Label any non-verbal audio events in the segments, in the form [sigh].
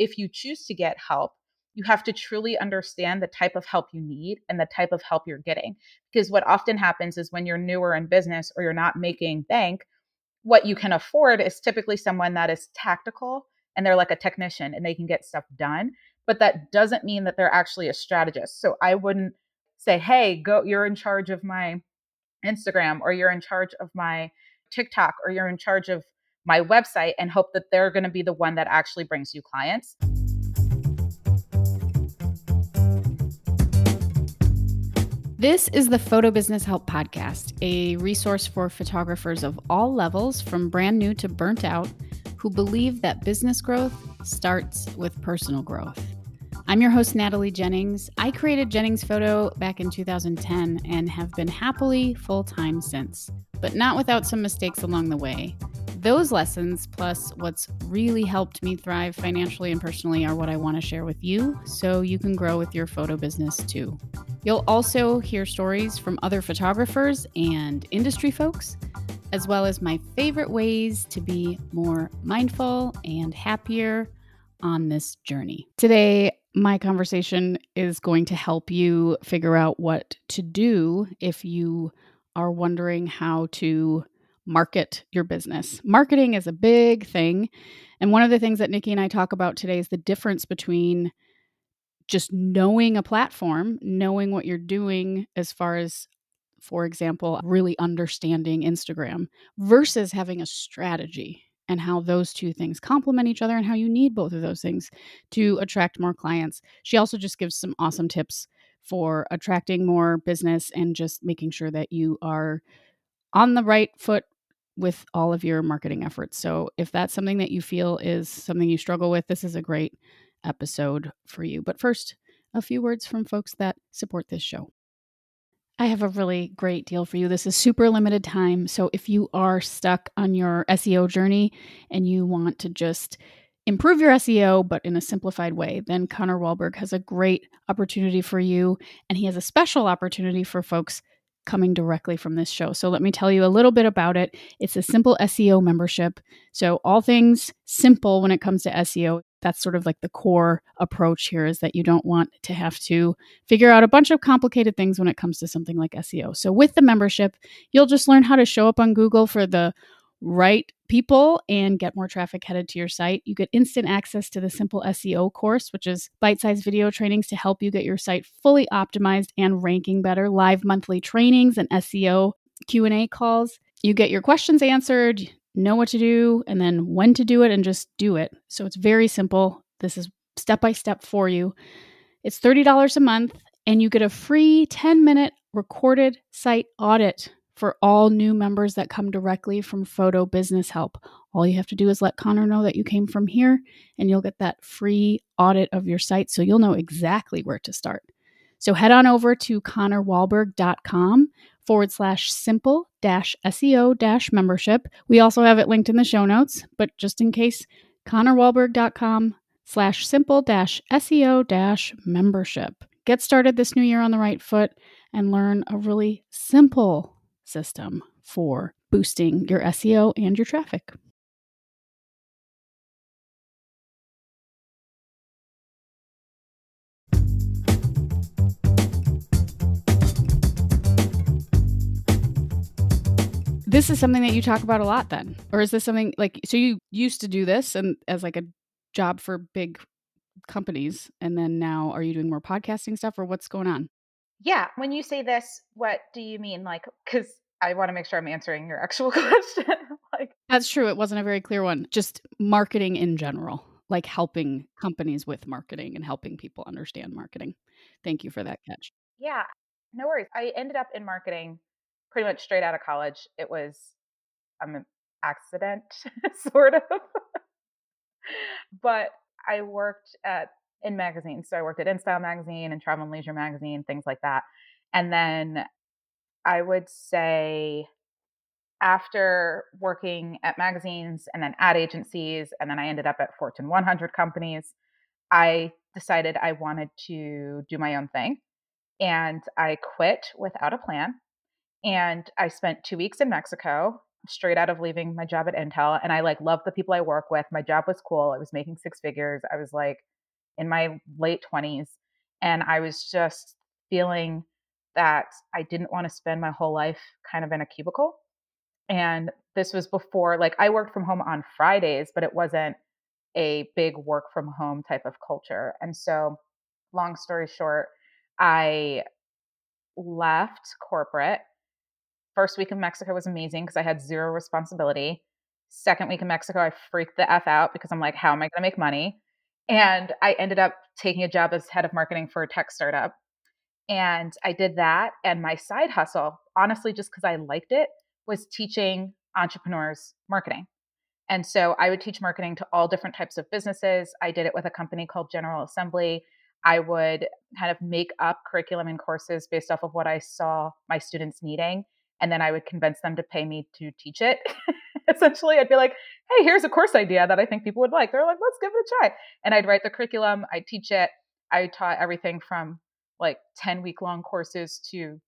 if you choose to get help, you have to truly understand the type of help you need and the type of help you're getting. Because what often happens is when you're newer in business or you're not making bank, what you can afford is typically someone that is tactical and they're like a technician and they can get stuff done. But that doesn't mean that they're actually a strategist. So I wouldn't say, hey, go, you're in charge of my Instagram or you're in charge of my TikTok or you're in charge of my website and hope that they're going to be the one that actually brings you clients. This is the Photo Business Help Podcast, a resource for photographers of all levels, from brand new to burnt out, who believe that business growth starts with personal growth. I'm your host, Natalie Jennings. I created Jennings Photo back in 2010 and have been happily full time since, but not without some mistakes along the way. Those lessons, plus what's really helped me thrive financially and personally, are what I want to share with you so you can grow with your photo business too. You'll also hear stories from other photographers and industry folks, as well as my favorite ways to be more mindful and happier on this journey. Today, my conversation is going to help you figure out what to do if you are wondering how to market your business. Marketing is a big thing. And one of the things that Nikki and I talk about today is the difference between just knowing a platform, knowing what you're doing as far as, for example, really understanding Instagram versus having a strategy and how those two things complement each other and how you need both of those things to attract more clients. She also just gives some awesome tips for attracting more business and just making sure that you are on the right foot with all of your marketing efforts. So, if that's something that you feel is something you struggle with, this is a great episode for you. But first, a few words from folks that support this show. I have a really great deal for you. This is super limited time. So, if you are stuck on your SEO journey and you want to just improve your SEO, but in a simplified way, then Connor Wahlberg has a great opportunity for you. And he has a special opportunity for folks coming directly from this show. So let me tell you a little bit about it. It's a simple SEO membership. So all things simple when it comes to SEO. That's sort of like the core approach here is that you don't want to have to figure out a bunch of complicated things when it comes to something like SEO. So with the membership, you'll just learn how to show up on Google for the right people and get more traffic headed to your site. You get instant access to the Simple SEO course, which is bite-sized video trainings to help you get your site fully optimized and ranking better, live monthly trainings and SEO Q&A calls. You get your questions answered, know what to do and then when to do it and just do it. So it's very simple. This is step by step for you. It's $30 a month and you get a free 10-minute recorded site audit for all new members that come directly from Photo Business Help. All you have to do is let Connor know that you came from here, and you'll get that free audit of your site so you'll know exactly where to start. So head on over to connorwahlberg.com forward slash simple dash SEO dash membership. We also have it linked in the show notes, but just in case, connorwahlberg.com slash simple dash SEO dash membership. Get started this new year on the right foot and learn a really simple system for boosting your SEO and your traffic. this is something that you talk about a lot then or is this something like so you used to do this and as like a job for big companies and then now are you doing more podcasting stuff or what's going on yeah when you say this what do you mean like because I want to make sure I'm answering your actual [laughs] question. like That's true. It wasn't a very clear one. Just marketing in general, like helping companies with marketing and helping people understand marketing. Thank you for that catch. Yeah, no worries. I ended up in marketing pretty much straight out of college. It was um, an accident, [laughs] sort of. but I worked at in magazines. So I worked at InStyle magazine and Travel and Leisure magazine, things like that. And then I would say after working at magazines and then ad agencies, and then I ended up at Fortune 100 companies, I decided I wanted to do my own thing. And I quit without a plan. And I spent two weeks in Mexico straight out of leaving my job at Intel and I like loved the people I work with. My job was cool. I was making six figures. I was like in my late 20s and I was just feeling that I didn't want to spend my whole life kind of in a cubicle. And this was before like I worked from home on Fridays, but it wasn't a big work from home type of culture. And so long story short, I left corporate First week in Mexico was amazing because I had zero responsibility. Second week in Mexico, I freaked the F out because I'm like, how am I going to make money? And I ended up taking a job as head of marketing for a tech startup. And I did that. And my side hustle, honestly, just because I liked it, was teaching entrepreneurs marketing. And so I would teach marketing to all different types of businesses. I did it with a company called General Assembly. I would kind of make up curriculum and courses based off of what I saw my students needing and then I would convince them to pay me to teach it. [laughs] Essentially, I'd be like, "Hey, here's a course idea that I think people would like." They're like, "Let's give it a try." And I'd write the curriculum, I'd teach it. I taught everything from like 10 week long courses to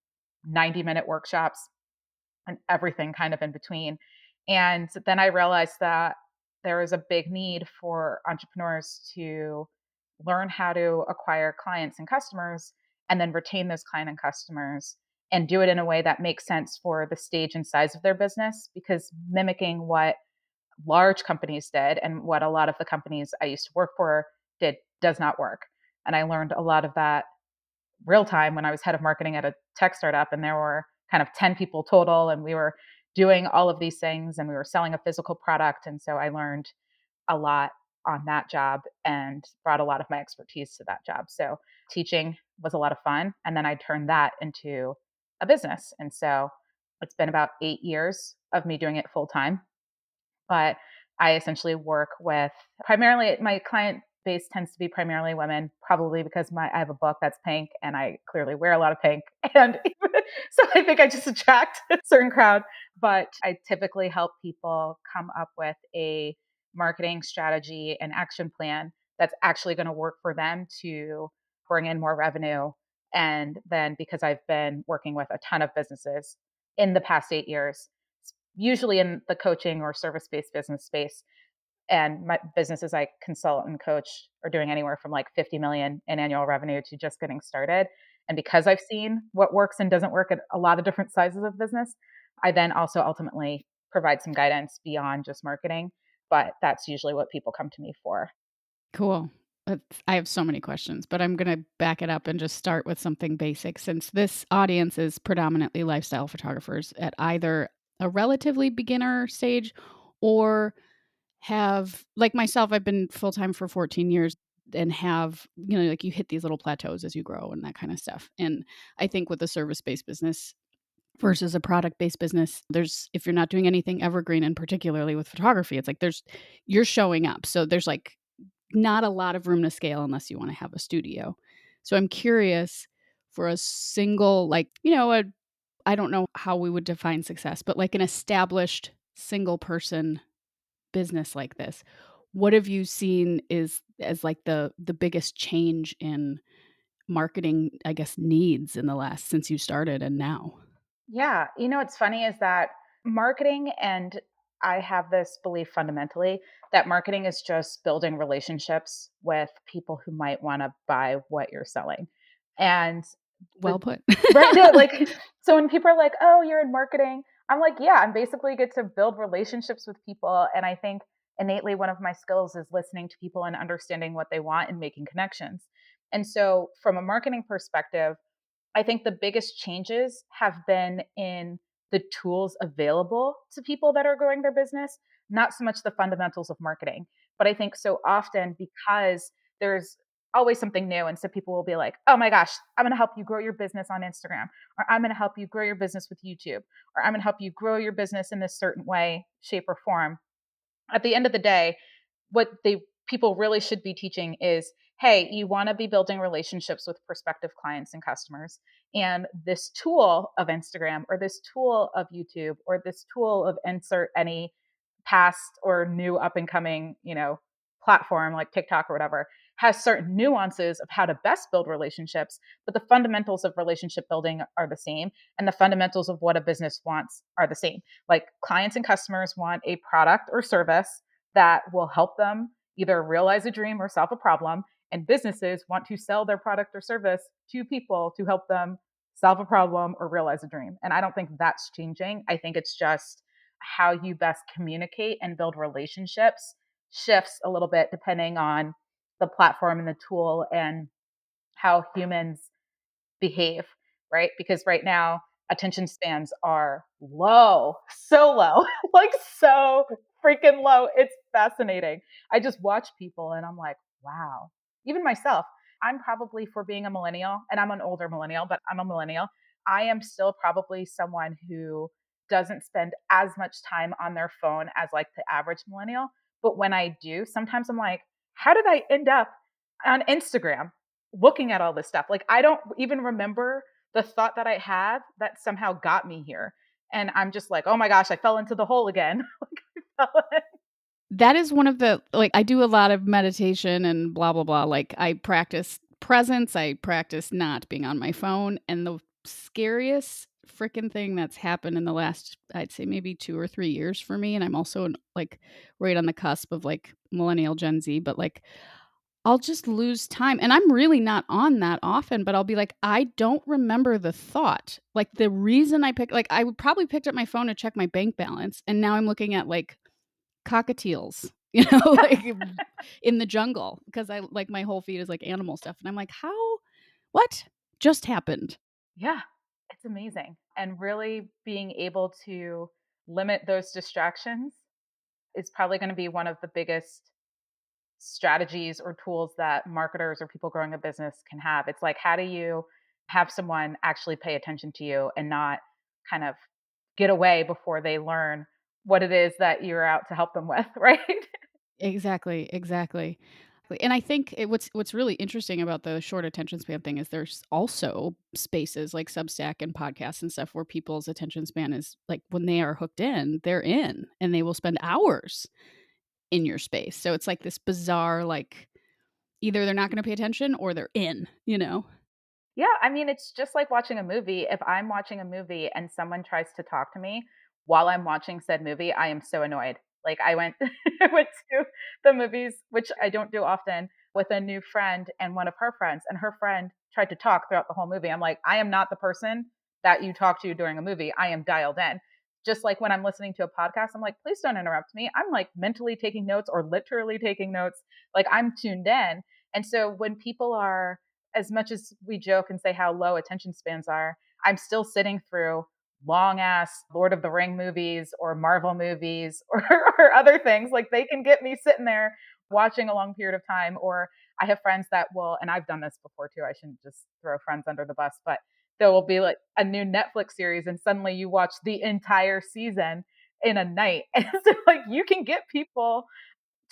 90 minute workshops and everything kind of in between. And then I realized that there is a big need for entrepreneurs to learn how to acquire clients and customers and then retain those client and customers and do it in a way that makes sense for the stage and size of their business because mimicking what large companies did and what a lot of the companies I used to work for did does not work. And I learned a lot of that real time when I was head of marketing at a tech startup and there were kind of 10 people total and we were doing all of these things and we were selling a physical product and so I learned a lot on that job and brought a lot of my expertise to that job. So teaching was a lot of fun and then I turned that into a business. And so it's been about eight years of me doing it full time. But I essentially work with primarily my client base tends to be primarily women, probably because my I have a book that's pink and I clearly wear a lot of pink. [laughs] And [laughs] so I think I just attract [laughs] a certain crowd. But I typically help people come up with a marketing strategy and action plan that's actually going to work for them to bring in more revenue and then because I've been working with a ton of businesses in the past eight years, usually in the coaching or service based business space, and my businesses I consult and coach are doing anywhere from like 50 million in annual revenue to just getting started. And because I've seen what works and doesn't work at a lot of different sizes of business, I then also ultimately provide some guidance beyond just marketing. But that's usually what people come to me for. Cool. Uh, I have so many questions, but I'm going to back it up and just start with something basic since this audience is predominantly lifestyle photographers at either a relatively beginner stage or have, like myself, I've been full time for 14 years and have, you know, like you hit these little plateaus as you grow and that kind of stuff. And I think with a service based business, versus a product based business there's if you're not doing anything evergreen and particularly with photography it's like there's you're showing up so there's like not a lot of room to scale unless you want to have a studio. So I'm curious for a single, like, you know, a, I don't know how we would define success, but like an established single person business like this, what have you seen is as like the the biggest change in marketing, I guess, needs in the last since you started and now? Yeah. You know, what's funny is that marketing and I have this belief fundamentally that marketing is just building relationships with people who might want to buy what you're selling. And well put. right. No, [laughs] like so when people are like, "Oh, you're in marketing," I'm like, "Yeah, I'm basically get to build relationships with people." And I think innately one of my skills is listening to people and understanding what they want and making connections. And so from a marketing perspective, I think the biggest changes have been in the tools available to people that are growing their business, not so much the fundamentals of marketing. But I think so often because there's always something new. And so people will be like, oh my gosh, I'm going to help you grow your business on Instagram, or I'm going to help you grow your business with YouTube, or I'm going to help you grow your business in this certain way, shape, or form. At the end of the day, what they people really should be teaching is hey, you want to be building relationships with prospective clients and customers. And this tool of Instagram or this tool of YouTube or this tool of insert any past or new up and coming, you know, platform like TikTok or whatever has certain nuances of how to best build relationships, but the fundamentals of relationship building are the same. And the fundamentals of what a business wants are the same. Like clients and customers want a product or service that will help them either realize a dream or solve a problem. And businesses want to sell their product or service to people to help them solve a problem or realize a dream. And I don't think that's changing. I think it's just how you best communicate and build relationships shifts a little bit depending on the platform and the tool and how humans behave, right? Because right now, attention spans are low, so low, [laughs] like so freaking low. It's fascinating. I just watch people and I'm like, wow. Even myself, I'm probably for being a millennial, and I'm an older millennial, but I'm a millennial. I am still probably someone who doesn't spend as much time on their phone as like the average millennial. But when I do, sometimes I'm like, how did I end up on Instagram looking at all this stuff? Like, I don't even remember the thought that I had that somehow got me here. And I'm just like, oh my gosh, I fell into the hole again. [laughs] [laughs] that is one of the, like, I do a lot of meditation and blah, blah, blah. Like, I practice presence, I practice not being on my phone. And the scariest freaking thing that's happened in the last i'd say maybe two or three years for me and i'm also like right on the cusp of like millennial gen z but like i'll just lose time and i'm really not on that often but i'll be like i don't remember the thought like the reason i picked like i probably picked up my phone to check my bank balance and now i'm looking at like cockatiels [laughs] you know [laughs] like in the jungle because i like my whole feed is like animal stuff and i'm like how what just happened yeah it's amazing. And really being able to limit those distractions is probably going to be one of the biggest strategies or tools that marketers or people growing a business can have. It's like, how do you have someone actually pay attention to you and not kind of get away before they learn what it is that you're out to help them with, [laughs] right? Exactly, exactly. And I think it, what's what's really interesting about the short attention span thing is there's also spaces like Substack and podcasts and stuff where people's attention span is like when they are hooked in, they're in and they will spend hours in your space. So it's like this bizarre like either they're not going to pay attention or they're in, you know. Yeah, I mean it's just like watching a movie. If I'm watching a movie and someone tries to talk to me while I'm watching said movie, I am so annoyed like I went [laughs] I went to the movies, which I don't do often, with a new friend and one of her friends, and her friend tried to talk throughout the whole movie. I'm like, I am not the person that you talk to during a movie. I am dialed in. Just like when I'm listening to a podcast, I'm like, please don't interrupt me. I'm like mentally taking notes or literally taking notes. Like I'm tuned in. And so when people are, as much as we joke and say how low attention spans are, I'm still sitting through long ass Lord of the Ring movies or Marvel movies [laughs] or, or other things. Like they can get me sitting there watching a long period of time. Or I have friends that will, and I've done this before too. I shouldn't just throw friends under the bus, but there will be like a new Netflix series, and suddenly you watch the entire season in a night. [laughs] And so, like, you can get people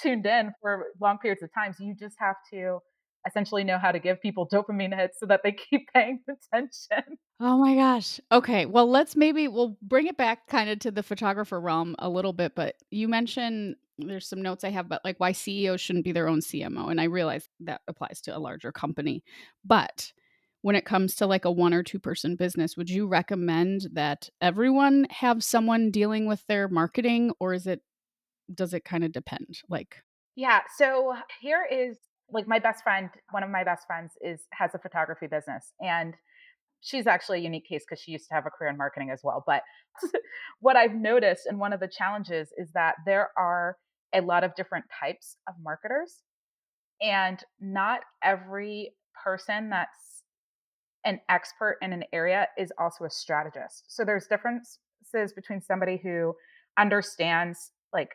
tuned in for long periods of time. So you just have to essentially know how to give people dopamine hits so that they [laughs] keep paying attention. Oh my gosh. Okay. Well, let's maybe we'll bring it back kind of to the photographer realm a little bit, but you mentioned there's some notes I have but like why CEOs shouldn't be their own CMO and I realize that applies to a larger company. But when it comes to like a one or two person business, would you recommend that everyone have someone dealing with their marketing or is it does it kind of depend? Like Yeah, so here is like my best friend, one of my best friends is has a photography business and she's actually a unique case because she used to have a career in marketing as well. But [laughs] what I've noticed and one of the challenges is that there are a lot of different types of marketers and not every person that's an expert in an area is also a strategist. So there's differences between somebody who understands like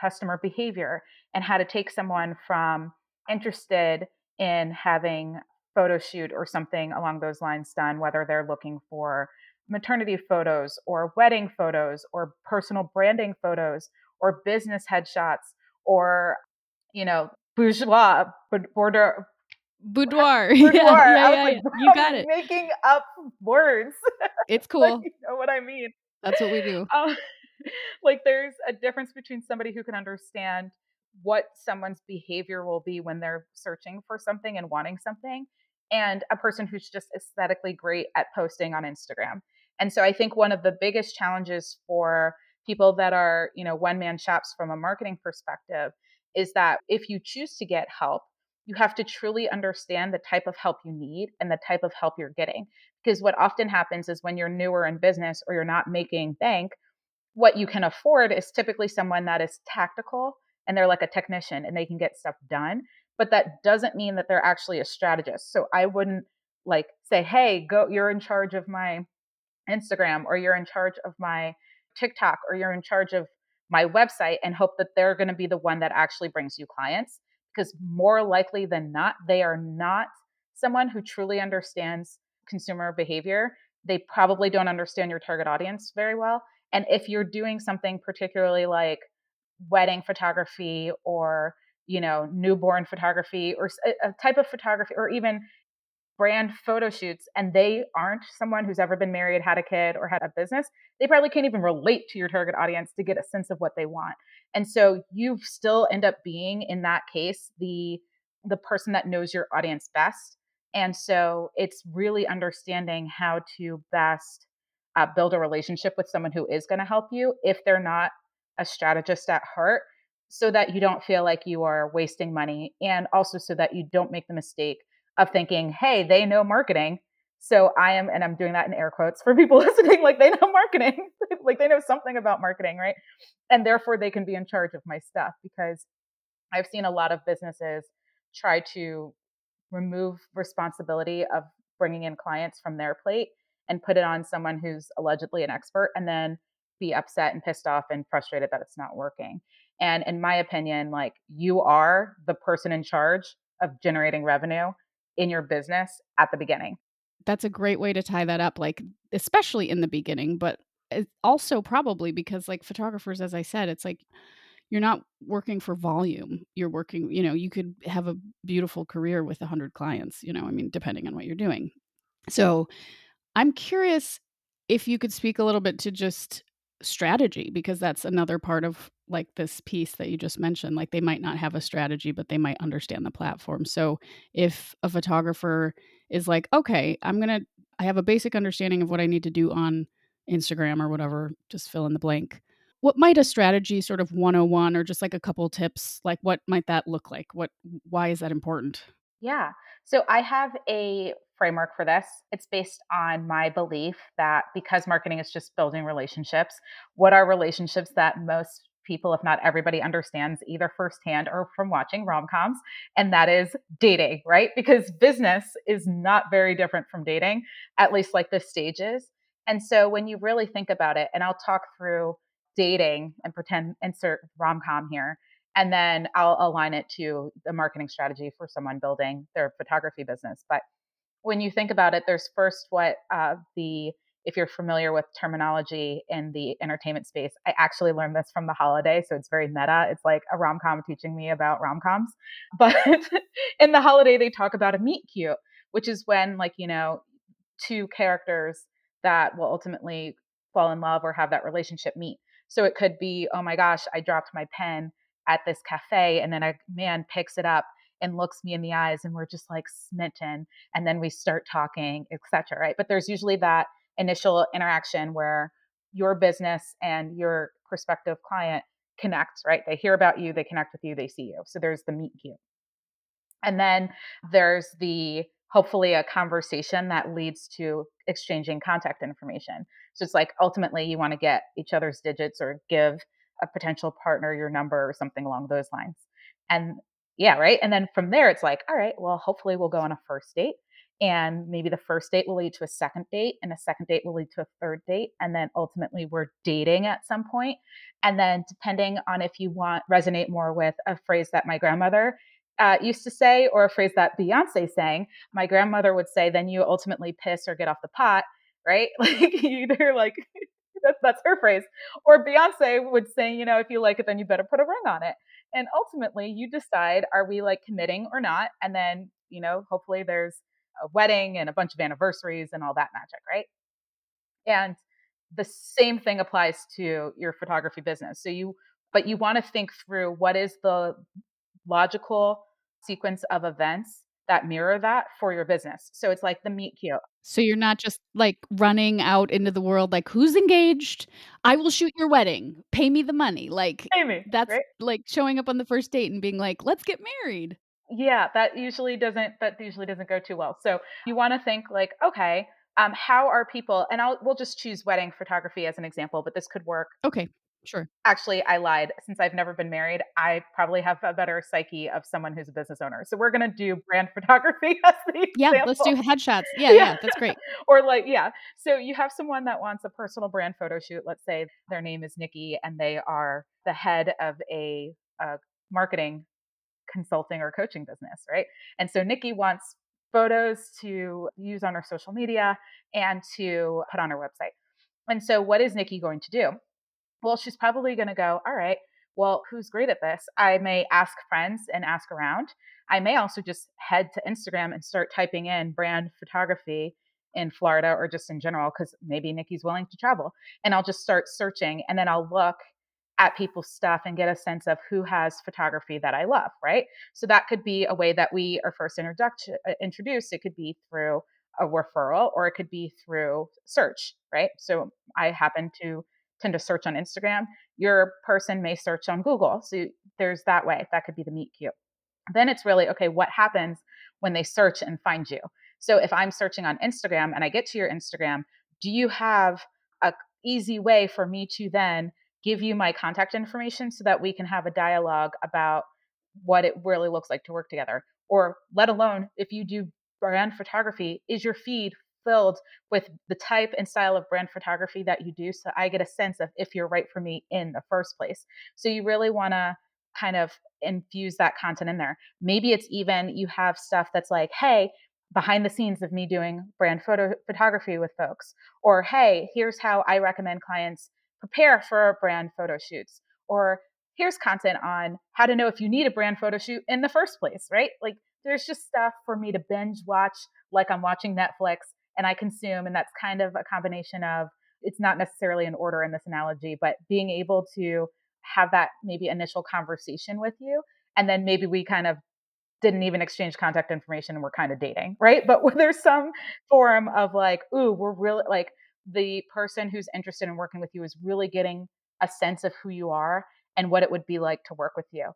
customer behavior and how to take someone from interested in having photo shoot or something along those lines done, whether they're looking for maternity photos or wedding photos or personal branding photos or business headshots or, you know, bourgeois, border, boudoir. [laughs] boudoir. Yeah, yeah, yeah, like, yeah. [laughs] you got it. Making up words. It's [laughs] cool. like, you know what I mean? That's what we do. Um, like there's a difference between somebody who can understand what someone's behavior will be when they're searching for something and wanting something and a person who's just aesthetically great at posting on Instagram. And so I think one of the biggest challenges for people that are, you know, one man shops from a marketing perspective is that if you choose to get help, you have to truly understand the type of help you need and the type of help you're getting. Because what often happens is when you're newer in business or you're not making bank, what you can afford is typically someone that is tactical and they're like a technician and they can get stuff done. But that doesn't mean that they're actually a strategist. So I wouldn't like say, hey, go, you're in charge of my Instagram or you're in charge of my TikTok or you're in charge of my website and hope that they're going to be the one that actually brings you clients. Because more likely than not, they are not someone who truly understands consumer behavior. They probably don't understand your target audience very well. And if you're doing something particularly like wedding photography or you know newborn photography or a, type of photography or even brand photo shoots and they aren't someone who's ever been married, had a kid, or had a business, they probably can't even relate to your target audience to get a sense of what they want. And so you still end up being in that case the the person that knows your audience best. And so it's really understanding how to best uh, build a relationship with someone who is going to help you if they're not a strategist at heart so that you don't feel like you are wasting money and also so that you don't make the mistake of thinking, hey, they know marketing. So I am, and I'm doing that in air quotes for people [laughs] listening, like they know marketing, [laughs] like they know something about marketing, right? And therefore they can be in charge of my stuff because I've seen a lot of businesses try to remove responsibility of bringing in clients from their plate and put it on someone who's allegedly an expert and then be upset and pissed off and frustrated that it's not working. And in my opinion, like you are the person in charge of generating revenue in your business at the beginning. That's a great way to tie that up, like, especially in the beginning, but also probably because, like, photographers, as I said, it's like you're not working for volume. You're working, you know, you could have a beautiful career with 100 clients, you know, I mean, depending on what you're doing. So I'm curious if you could speak a little bit to just strategy because that's another part of like this piece that you just mentioned like they might not have a strategy but they might understand the platform. So if a photographer is like okay i'm to i have a basic understanding of what i need to do on instagram or whatever just fill in the blank what might a strategy sort of 101 or just like a couple tips like what might that look like? What why is that important? Yeah. So i have a framework for this. It's based on my belief that because marketing is just building relationships, what are relationships that most people, if not everybody, understands either firsthand or from watching rom coms, and that is dating, right? Because business is not very different from dating, at least like the stages. And so when you really think about it, and I'll talk through dating and pretend insert rom com here. And then I'll align it to the marketing strategy for someone building their photography business. But when you think about it, there's first what uh, the if you're familiar with terminology in the entertainment space, I actually learned this from the holiday. So it's very meta. It's like a rom com teaching me about rom coms. [laughs] But in the holiday, they talk about a meet cute, which is when, like, you know, two characters that will ultimately fall in love or have that relationship meet. So it could be, oh my gosh, I dropped my pen at this cafe and then a man picks it up and looks me in the eyes and we're just like smitten and then we start talking etc right? But there's usually that initial interaction where your business and your prospective client connects right? They hear about you they connect with you they see you. So there's the meet cute. And then there's the hopefully a conversation that leads to exchanging contact information. So it's like ultimately you want to get each other's digits or give a potential partner your number or something along those lines. And yeah, right. And then from there, it's like, all right, well, hopefully we'll go on a first date. And maybe the first date will lead to a second date, and a second date will lead to a third date. And then ultimately, we're dating at some point. And then, depending on if you want resonate more with a phrase that my grandmother uh, used to say or a phrase that Beyonce sang, my grandmother would say, then you ultimately piss or get off the pot, right? [laughs] Like either like [laughs] that's that's her phrase. Or Beyonce would say, you know, if you like it, then you better put a ring on it. And ultimately, you decide are we like committing or not? And then, you know, hopefully there's a wedding and a bunch of anniversaries and all that magic, right? And the same thing applies to your photography business. So you but you want to think through what is the logical sequence of events that mirror that for your business. So it's like the meet cute. So you're not just like running out into the world like who's engaged? I will shoot your wedding. Pay me the money. Like me, that's right? like showing up on the first date and being like, "Let's get married." Yeah, that usually doesn't that usually doesn't go too well. So you want to think like, okay, um, how are people? And I'll we'll just choose wedding photography as an example, but this could work Okay. Sure. Actually, I lied. Since I've never been married, I probably have a better psyche of someone who's a business owner. So we're gonna do brand [laughs] photography as the Yeah, example. let's do headshots. [laughs] Yeah, yeah, that's great. or like, yeah. So you have someone that wants a personal brand photo shoot. Let's say their name is Nikki and they are the head of a, a marketing consulting or coaching business, right? And so Nikki wants photos to use on her social media and to put on her website. And so what is Nikki going to do? Well, she's probably going to go, all right, well, who's great at this? I may ask friends and ask around. I may also just head to Instagram and start typing in brand photography in Florida or just in general, because maybe Nikki's willing to travel. And I'll just start searching and then I'll look at people's stuff and get a sense of who has photography that I love, right? So that could be a way that we are first introduction, uh, introduced. It could be through a referral or it could be through search, right? So I happen to tend to search on Instagram. Your person may search on Google. So there's that way. That could be the meet cute. Then it's really okay, what happens when they search and find you? So if I'm searching on Instagram and I get to your Instagram, do you have a easy way for me to then give you my contact information so that we can have a dialogue about what it really looks like to work together? Or let alone if you do brand photography, is your feed filled with the type and style of brand photography that you do so I get a sense of if you're right for me in the first place. So you really want to kind of infuse that content in there. Maybe it's even you have stuff that's like, hey, behind the scenes of me doing brand photo photography with folks or hey, here's how I recommend clients prepare for brand photo shoots or here's content on how to know if you need a brand photo shoot in the first place, right? Like there's just stuff for me to binge watch like I'm watching Netflix and I consume. And that's kind of a combination of it's not necessarily an order in this analogy, but being able to have that maybe initial conversation with you. And then maybe we kind of didn't even exchange contact information and we're kind of dating, right? But [laughs] there's some form of like, ooh, we're really like the person who's interested in working with you is really getting a sense of who you are and what it would be like to work with you.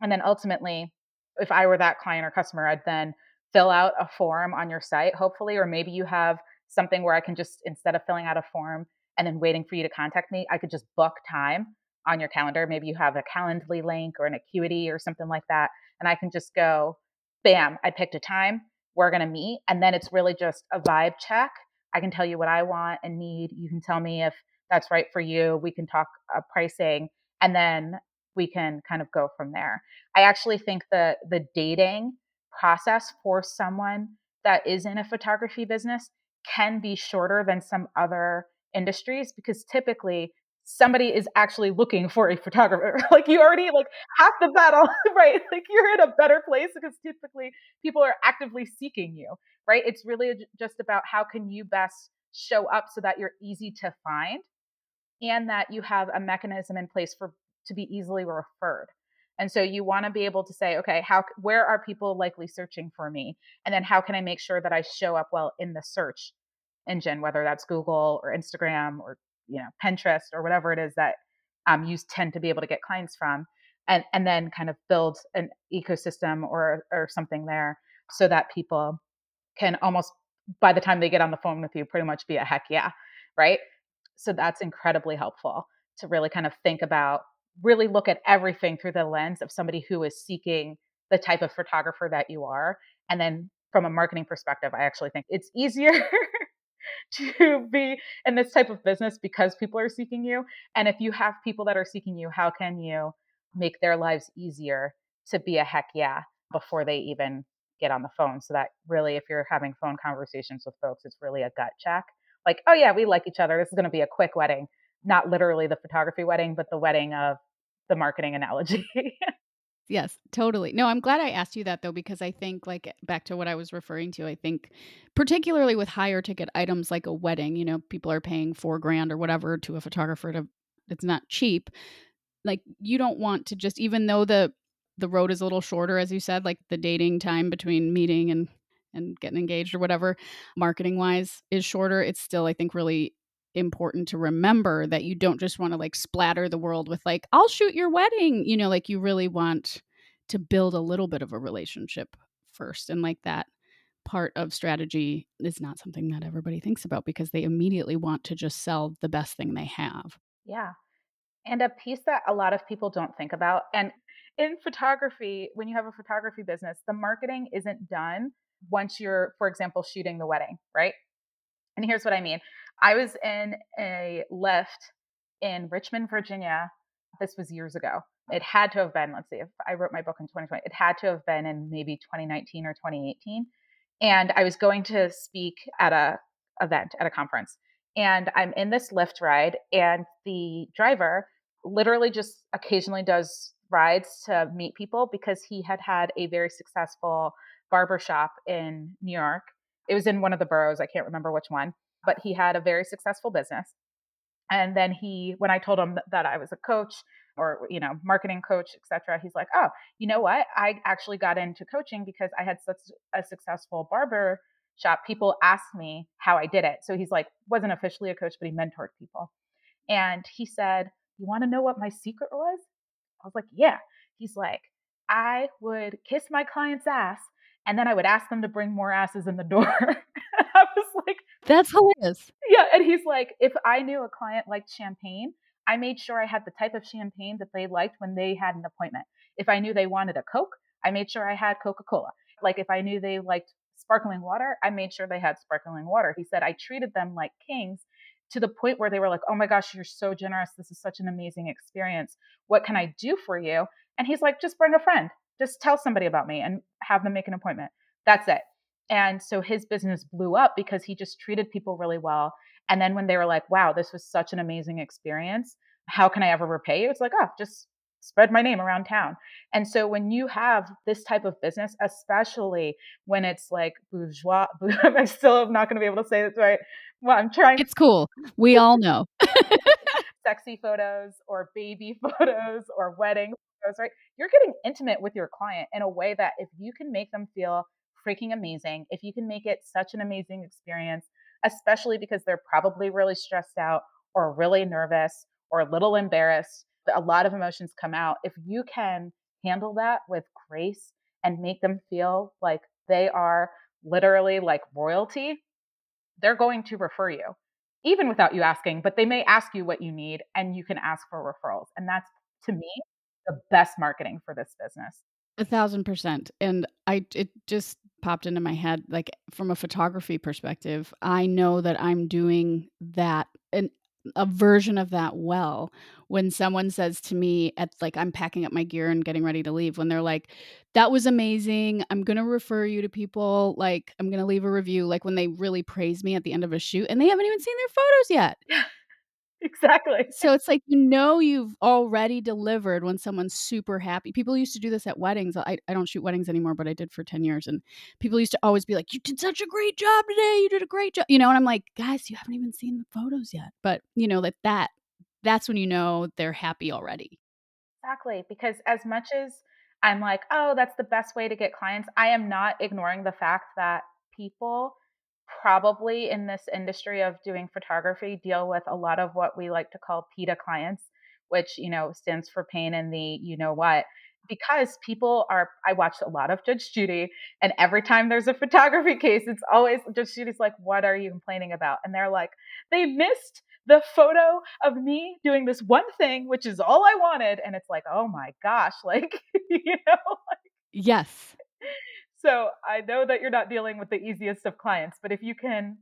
And then ultimately, if I were that client or customer, I'd then fill out a form on your site, hopefully, or maybe you have something where I can just, instead of filling out a form and then waiting for you to contact me, I could just book time on your calendar. Maybe you have a Calendly link or an Acuity or something like that. And I can just go, bam, I picked a time, we're going to meet. And then it's really just a vibe check. I can tell you what I want and need. You can tell me if that's right for you. We can talk uh, pricing and then we can kind of go from there. I actually think that the dating process for someone that is in a photography business can be shorter than some other industries because typically somebody is actually looking for a photographer. [laughs] like you already like half the battle, [laughs] right? Like you're in a better place because typically people are actively seeking you, right? It's really just about how can you best show up so that you're easy to find and that you have a mechanism in place for to be easily referred. And so you want to be able to say, okay, how where are people likely searching for me? And then how can I make sure that I show up well in the search engine, whether that's Google or Instagram or you know Pinterest or whatever it is that um, you tend to be able to get clients from, and and then kind of build an ecosystem or or something there so that people can almost by the time they get on the phone with you pretty much be a heck yeah, right? So that's incredibly helpful to really kind of think about really look at everything through the lens of somebody who is seeking the type of photographer that you are. And then from a marketing perspective, I actually think it's easier [laughs] to be in this type of business because people are seeking you. And if you have people that are seeking you, how can you make their lives easier to be a heck yeah before they even get on the phone? So that really, if you're having phone conversations with folks, it's really a gut check. Like, oh yeah, we like each other. This is going to be a quick wedding not literally the photography wedding, but the wedding of the marketing analogy. [laughs] Yes, totally. No, I'm glad I asked you that though, because I think, like, back to what I was referring to, I think, particularly with higher ticket items like a wedding, you know, people are paying four grand or whatever to a photographer to, it's not cheap. like you don't want to just even though the the road is a little shorter as you said like the dating time between meeting and and getting engaged or whatever marketing wise is shorter it's still i think really important to remember that you don't just want to like splatter the world with like I'll shoot your wedding you know like you really want to build a little bit of a relationship first and like that part of strategy is not something that everybody thinks about because they immediately want to just sell the best thing they have. Yeah. And a piece that a lot of people don't think about and in photography when you have a photography business the marketing isn't done once you're for example shooting the wedding, right? And here's what I mean. I was in a Lyft in Richmond, Virginia. This was years ago. It had to have been, let's see, if I wrote my book in 2020, it had to have been in maybe 2019 or 2018. And I was going to speak at a event, at a conference. And I'm in this Lyft ride, and the driver literally just occasionally does rides to meet people because he had had a very successful barbershop in New York. It was in one of the boroughs, I can't remember which one but he had a very successful business. And then he, when I told him that I was a coach or, you know, marketing coach, etc., he's like, oh, you know what? I actually got into coaching because I had such a successful barber shop. People asked me how I did it. So he's like, wasn't officially a coach, but he mentored people. And he said, you want to know what my secret was? I was like, yeah. He's like, I would kiss my client's ass and then I would ask them to bring more asses in the door. [laughs] I was like, that's hilarious. Yeah. And he's like, if I knew a client liked champagne, I made sure I had the type of champagne that they liked when they had an appointment. If I knew they wanted a Coke, I made sure I had Coca Cola. Like if I knew they liked sparkling water, I made sure they had sparkling water. He said, I treated them like kings to the point where they were like, oh my gosh, you're so generous. This is such an amazing experience. What can I do for you? And he's like, just bring a friend. Just tell somebody about me and have them make an appointment. That's it. And so his business blew up because he just treated people really well. And then when they were like, wow, this was such an amazing experience, how can I ever repay you? It's like, oh, just spread my name around town. And so when you have this type of business, especially when it's like bourgeois, [laughs] I'm still not going to be able to say this right. Well, I'm trying. It's cool. We all know. [laughs] [laughs] sexy photos or baby photos or wedding photos, right? You're getting intimate with your client in a way that if you can make them feel freaking amazing. If you can make it such an amazing experience, especially because they're probably really stressed out or really nervous or a little embarrassed, a lot of emotions come out. If you can handle that with grace and make them feel like they are literally like royalty, they're going to refer you, even without you asking, but they may ask you what you need and you can ask for referrals. And that's to me the best marketing for this business. A thousand percent. And I, it just popped into my head, like from a photography perspective, I know that I'm doing that and a version of that well when someone says to me at like I'm packing up my gear and getting ready to leave when they're like that was amazing I'm going to refer you to people like I'm going to leave a review like when they really praise me at the end of a shoot and they haven't even seen their photos yet exactly. So it's like you know you've already delivered when someone's super happy. People used to do this at weddings. I, I don't shoot weddings anymore, but I did for 10 years. And people used to always be like, You did such a great job today. You did a great job. You know, and I'm like, guys, you haven't even seen the photos yet. But you know, that that that's when you know they're happy already. Exactly. Because as much as I'm like, oh, that's the best way to get clients, I am not ignoring the fact that people probably in this industry of doing photography deal with a lot of what we like to call PITA clients, which, you know, stands for pain in the you know what. Because people are, I watched a lot of Judge Judy, and every time there's a photography case, it's always Judge Judy's like, What are you complaining about? And they're like, They missed the photo of me doing this one thing, which is all I wanted. And it's like, Oh my gosh, [laughs] like, you know, yes so I know that you're not dealing with the easiest of clients, but if you can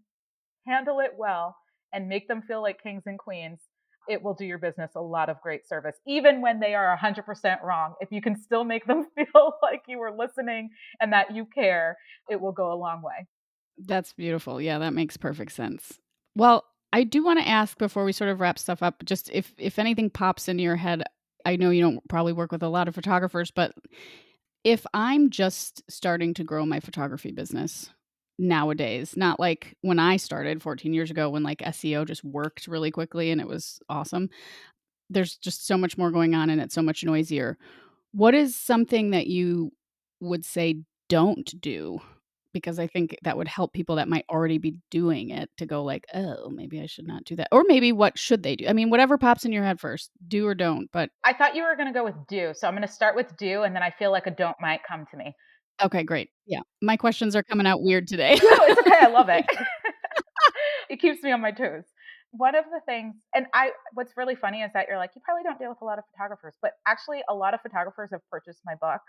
handle it well and make them feel like kings and queens, it will do your business a lot of great service, even when they are 100% wrong. If you can still make them [laughs] feel like you were listening and that you care, it will go a long way. That's beautiful. Yeah, that makes perfect sense. Well, I do want to ask before we sort of wrap stuff up, just if if anything pops into your head. I know you don't probably work with a lot of photographers, but if I'm just starting to grow my photography business nowadays, not like when I started 14 years ago when like SEO just worked really quickly and it was awesome. there's just so much more going on and it's so much noisier. What is something that you would say don't do? Because I think that would help people that might already be doing it to go like, "Oh, maybe I should not do that." Or maybe what should they do? I mean, whatever pops in your head first, do or don't, but I thought you were going to go with do. So I'm going to start with do and then I feel like a don't might come to me. Okay, great. Yeah. My questions are coming out weird today. no, it's okay. I love it. [laughs] [laughs] it keeps me on my toes. One of the things, and I, what's really funny is that you're like, you probably don't deal with a lot of photographers, but actually, a lot of photographers have purchased my book,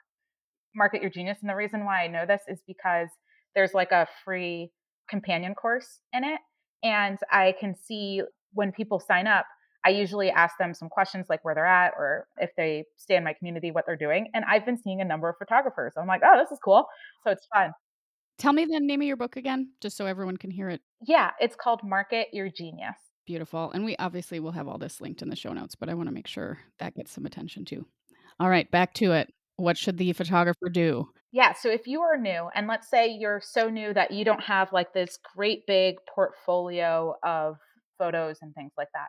Market Your Genius. And the reason why I know this is because there's like a free companion course in it. And I can see when people sign up, I usually ask them some questions like where they're at or if they stay in my community, what they're doing. And I've been seeing a number of photographers. I'm like, oh, this is cool. So it's fun. Tell me the name of your book again, just so everyone can hear it. Yeah, it's called Market Your Genius. Beautiful. And we obviously will have all this linked in the show notes, but I want to make sure that gets some attention too. All right, back to it. What should the photographer do? Yeah, so if you are new, and let's say you're so new that you don't have like this great big portfolio of photos and things like that,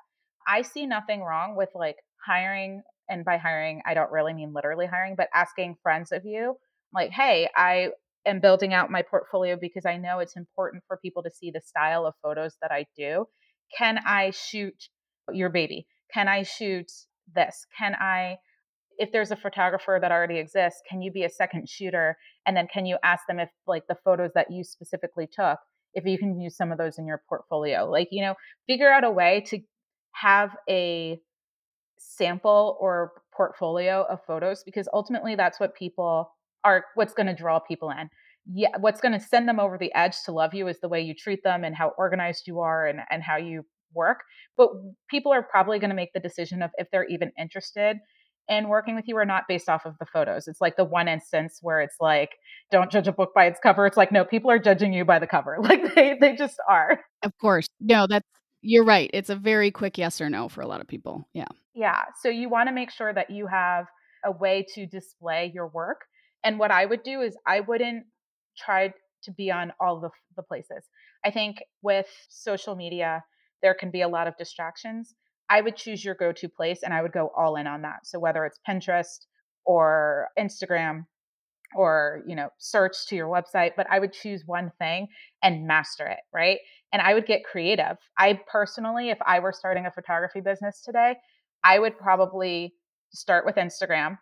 I see nothing wrong with like hiring. And by hiring, I don't really mean literally hiring, but asking friends of you, like, hey, I am building out my portfolio because I know it's important for people to see the style of photos that I do. Can I shoot your baby? Can I shoot this? Can I if there's a photographer that already exists, can you be a second shooter? And then can you ask them if like the photos that you specifically took, if you can use some of those in your portfolio? Like, you know, figure out a way to have a sample or portfolio of photos because ultimately that's what people are what's going to draw people in. Yeah, what's going to send them over the edge to love you is the way you treat them and how organized you are and and how you work. But people are probably going to make the decision of if they're even interested in working with you are not based off of the photos. It's like the one instance where it's like, don't judge a book by its cover. It's like, no, people are judging you by the cover. [laughs] Like they they just are. Of course. No, that's you're right. It's a very quick yes or no for a lot of people. Yeah. Yeah. So you want to make sure that you have a way to display your work. And what I would do is I wouldn't try to be on all the, the places. I think with social media, there can be a lot of distractions. I would choose your go to place and I would go all in on that. So whether it's Pinterest or Instagram or you know search to your website but i would choose one thing and master it right? And i would get creative. I personally if i were starting a photography business today i would probably start with instagram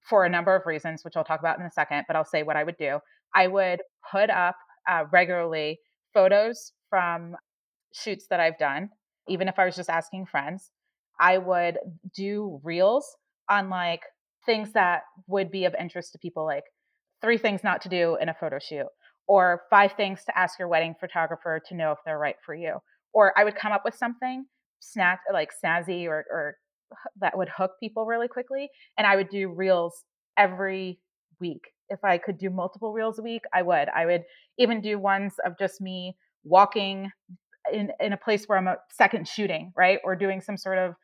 for a number of reasons which i'll talk about in a second but i'll say what i would do. I would put up uh, regularly photos from shoots that i've done even if i was just asking friends i would do reels on like things that would be of interest to people like three things not to do in a photo shoot, or five things to ask your wedding photographer to know if they're right for you. Or I would come up with something snack like snazzy or, or that would hook people really quickly. And I would do reels every week. If I could do multiple reels a week, I would. I would even do ones of just me walking in, in a place where I'm a second shooting, right? Or doing some sort of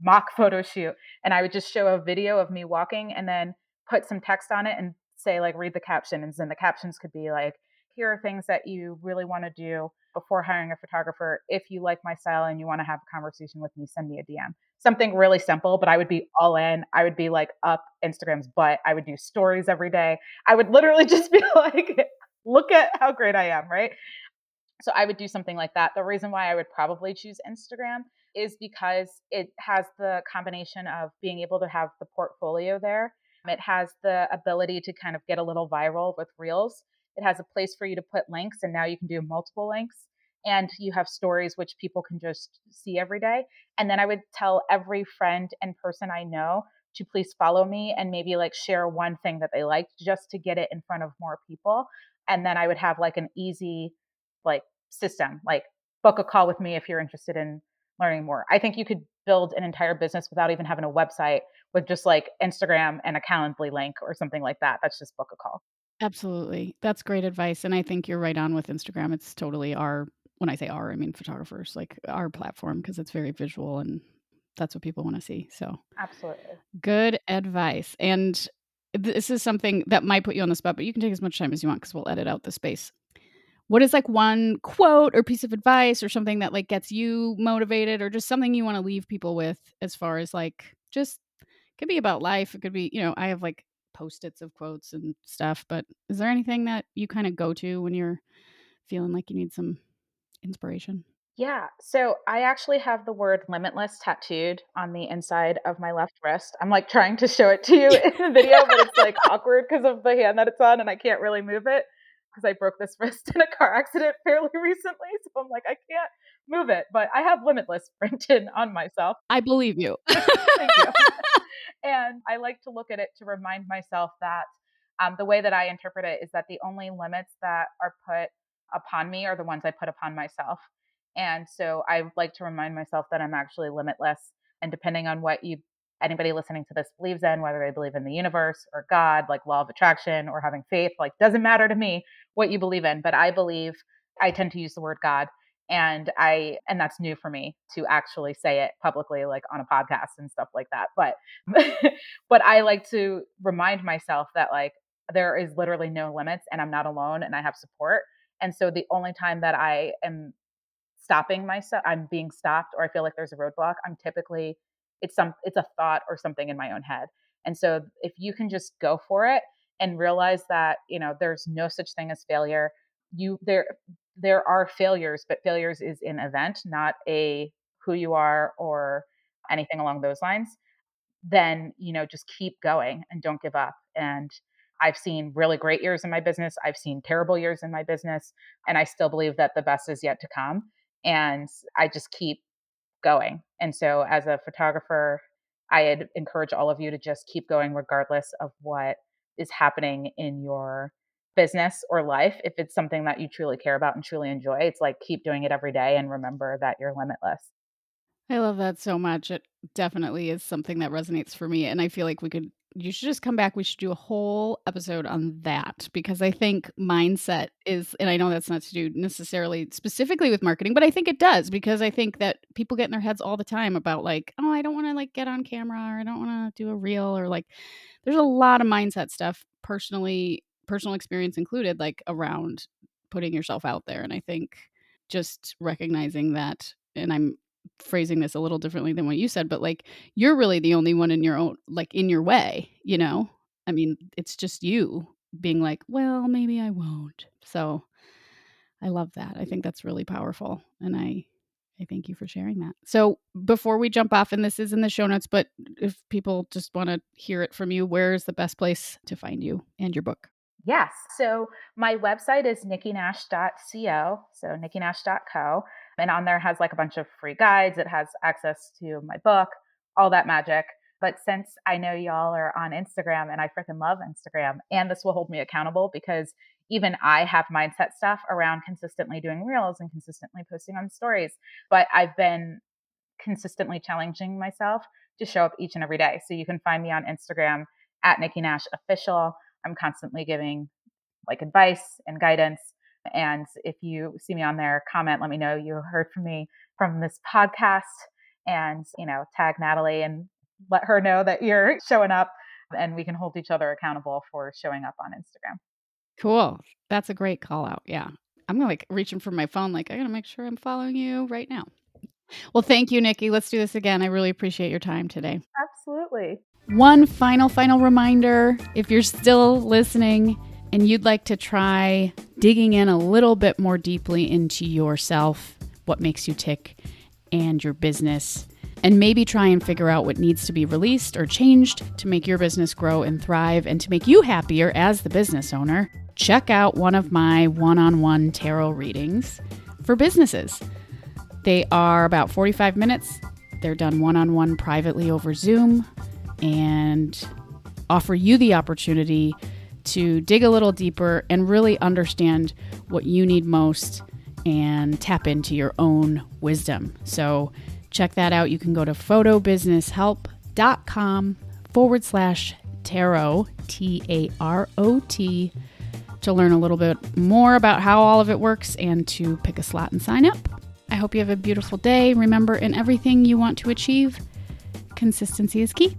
mock [laughs] photo shoot. And I would just show a video of me walking and then put some text on it and say like read the captions and the captions could be like here are things that you really want to do before hiring a photographer if you like my style and you want to have a conversation with me send me a dm something really simple but i would be all in i would be like up instagram's butt i would do stories every day i would literally [laughs] just be like look at how great i am right so i would do something like that the reason why i would probably choose instagram is because it has the combination of being able to have the portfolio there um, it has the ability to kind of get a little viral with reels. It has a place for you to put links, and now you can do multiple links. And you have stories which people can just see every day. And then I would tell every friend and person I know to please follow me and maybe like share one thing that they liked just to get it in front of more people. And then I would have like an easy like system, like book a call with me if you're interested in learning more. I think you could build an entire business without even having a website with just like Instagram and a Calendly link or something like that. That's just book a call. Absolutely. That's great advice. And I think you're right on with Instagram. It's totally our, when I say our, I mean photographers, like our platform because it's very visual and that's what people want to see. So, absolutely. Good advice. And this is something that might put you on the spot, but you can take as much time as you want because we'll edit out the space. What is like one quote or piece of advice or something that like gets you motivated or just something you want to leave people with as far as like just could be about life it could be you know i have like post-its of quotes and stuff but is there anything that you kind of go to when you're feeling like you need some inspiration yeah. So I actually have the word limitless tattooed on the inside of my left wrist. I'm like trying to show it to you [laughs] in the video, but it's like awkward because of the hand that it's on and I can't really move it because I broke this [laughs] wrist in a car accident fairly recently. So I'm like, I can't move it, but I have limitless [laughs] printed on myself. I believe you. [laughs] Thank you. and I like to look at it to remind myself that um, the way that I interpret it is that the only limits that are put upon me are the ones I put upon myself. And so I like to remind myself that I'm actually limitless. And depending on what you anybody listening to this believes in, whether they believe in the universe or God, like law of attraction or having faith, like doesn't matter to me what you believe in. But I believe I tend to use the word God. And I and that's new for me to actually say it publicly, like on a podcast and stuff like that. But [laughs] but I like to remind myself that like there is literally no limits and I'm not alone and I have support. And so the only time that I am stopping myself i'm being stopped or i feel like there's a roadblock i'm typically it's some it's a thought or something in my own head and so if you can just go for it and realize that you know there's no such thing as failure you there there are failures but failures is an event not a who you are or anything along those lines then you know just keep going and don't give up and I've seen really great years in my business. I've seen terrible years in my business. And I still believe that the best is yet to come and I just keep going. And so as a photographer, I'd encourage all of you to just keep going regardless of what is happening in your business or life. If it's something that you truly care about and truly enjoy, it's like keep doing it every day and remember that you're limitless. I love that so much. It definitely is something that resonates for me. And I feel like we could you should just come back. We should do a whole episode on that because I think mindset is, and I know that's not to do necessarily specifically with marketing, but I think it does because I think that people get in their heads all the time about like, oh, I don't want to like get on camera or I don't want to do a reel or like, there's a lot of mindset stuff personally, personal experience included, like around putting yourself out there. And I think just recognizing that, and I'm phrasing this a little differently than what you said, but like you're really the only one in your own like in your way, you know? I mean, it's just you being like, well, maybe I won't. So I love that. I think that's really powerful. And I I thank you for sharing that. So before we jump off, and this is in the show notes, but if people just want to hear it from you, where is the best place to find you and your book? Yes. So my website is nikkinash.co. So nikkinash.co. And on there has like a bunch of free guides. It has access to my book, all that magic. But since I know y'all are on Instagram and I freaking love Instagram, and this will hold me accountable because even I have mindset stuff around consistently doing reels and consistently posting on stories. But I've been consistently challenging myself to show up each and every day. So you can find me on Instagram at Nikki Nash Official. I'm constantly giving like advice and guidance and if you see me on there, comment, let me know you heard from me from this podcast and, you know, tag Natalie and let her know that you're [laughs] showing up and we can hold each other accountable for showing up on Instagram. Cool. That's a great call out. Yeah. I'm like reaching for my phone, like, I gotta make sure I'm following you right now. Well, thank you, Nikki. Let's do this again. I really appreciate your time today. Absolutely. One final, final reminder if you're still listening, and you'd like to try digging in a little bit more deeply into yourself, what makes you tick, and your business, and maybe try and figure out what needs to be released or changed to make your business grow and thrive and to make you happier as the business owner, check out one of my one on one tarot readings for businesses. They are about 45 minutes. They're done one on one privately over Zoom and offer you the opportunity to dig a little deeper and really understand what you need most and tap into your own wisdom. So check that out. You can go to photobusinesshelp.com forward slash tarot, T A R O T, to learn a little bit more about how all of it works and to pick a slot and sign up. I hope you have a beautiful day. Remember, in everything you want to achieve, consistency is key.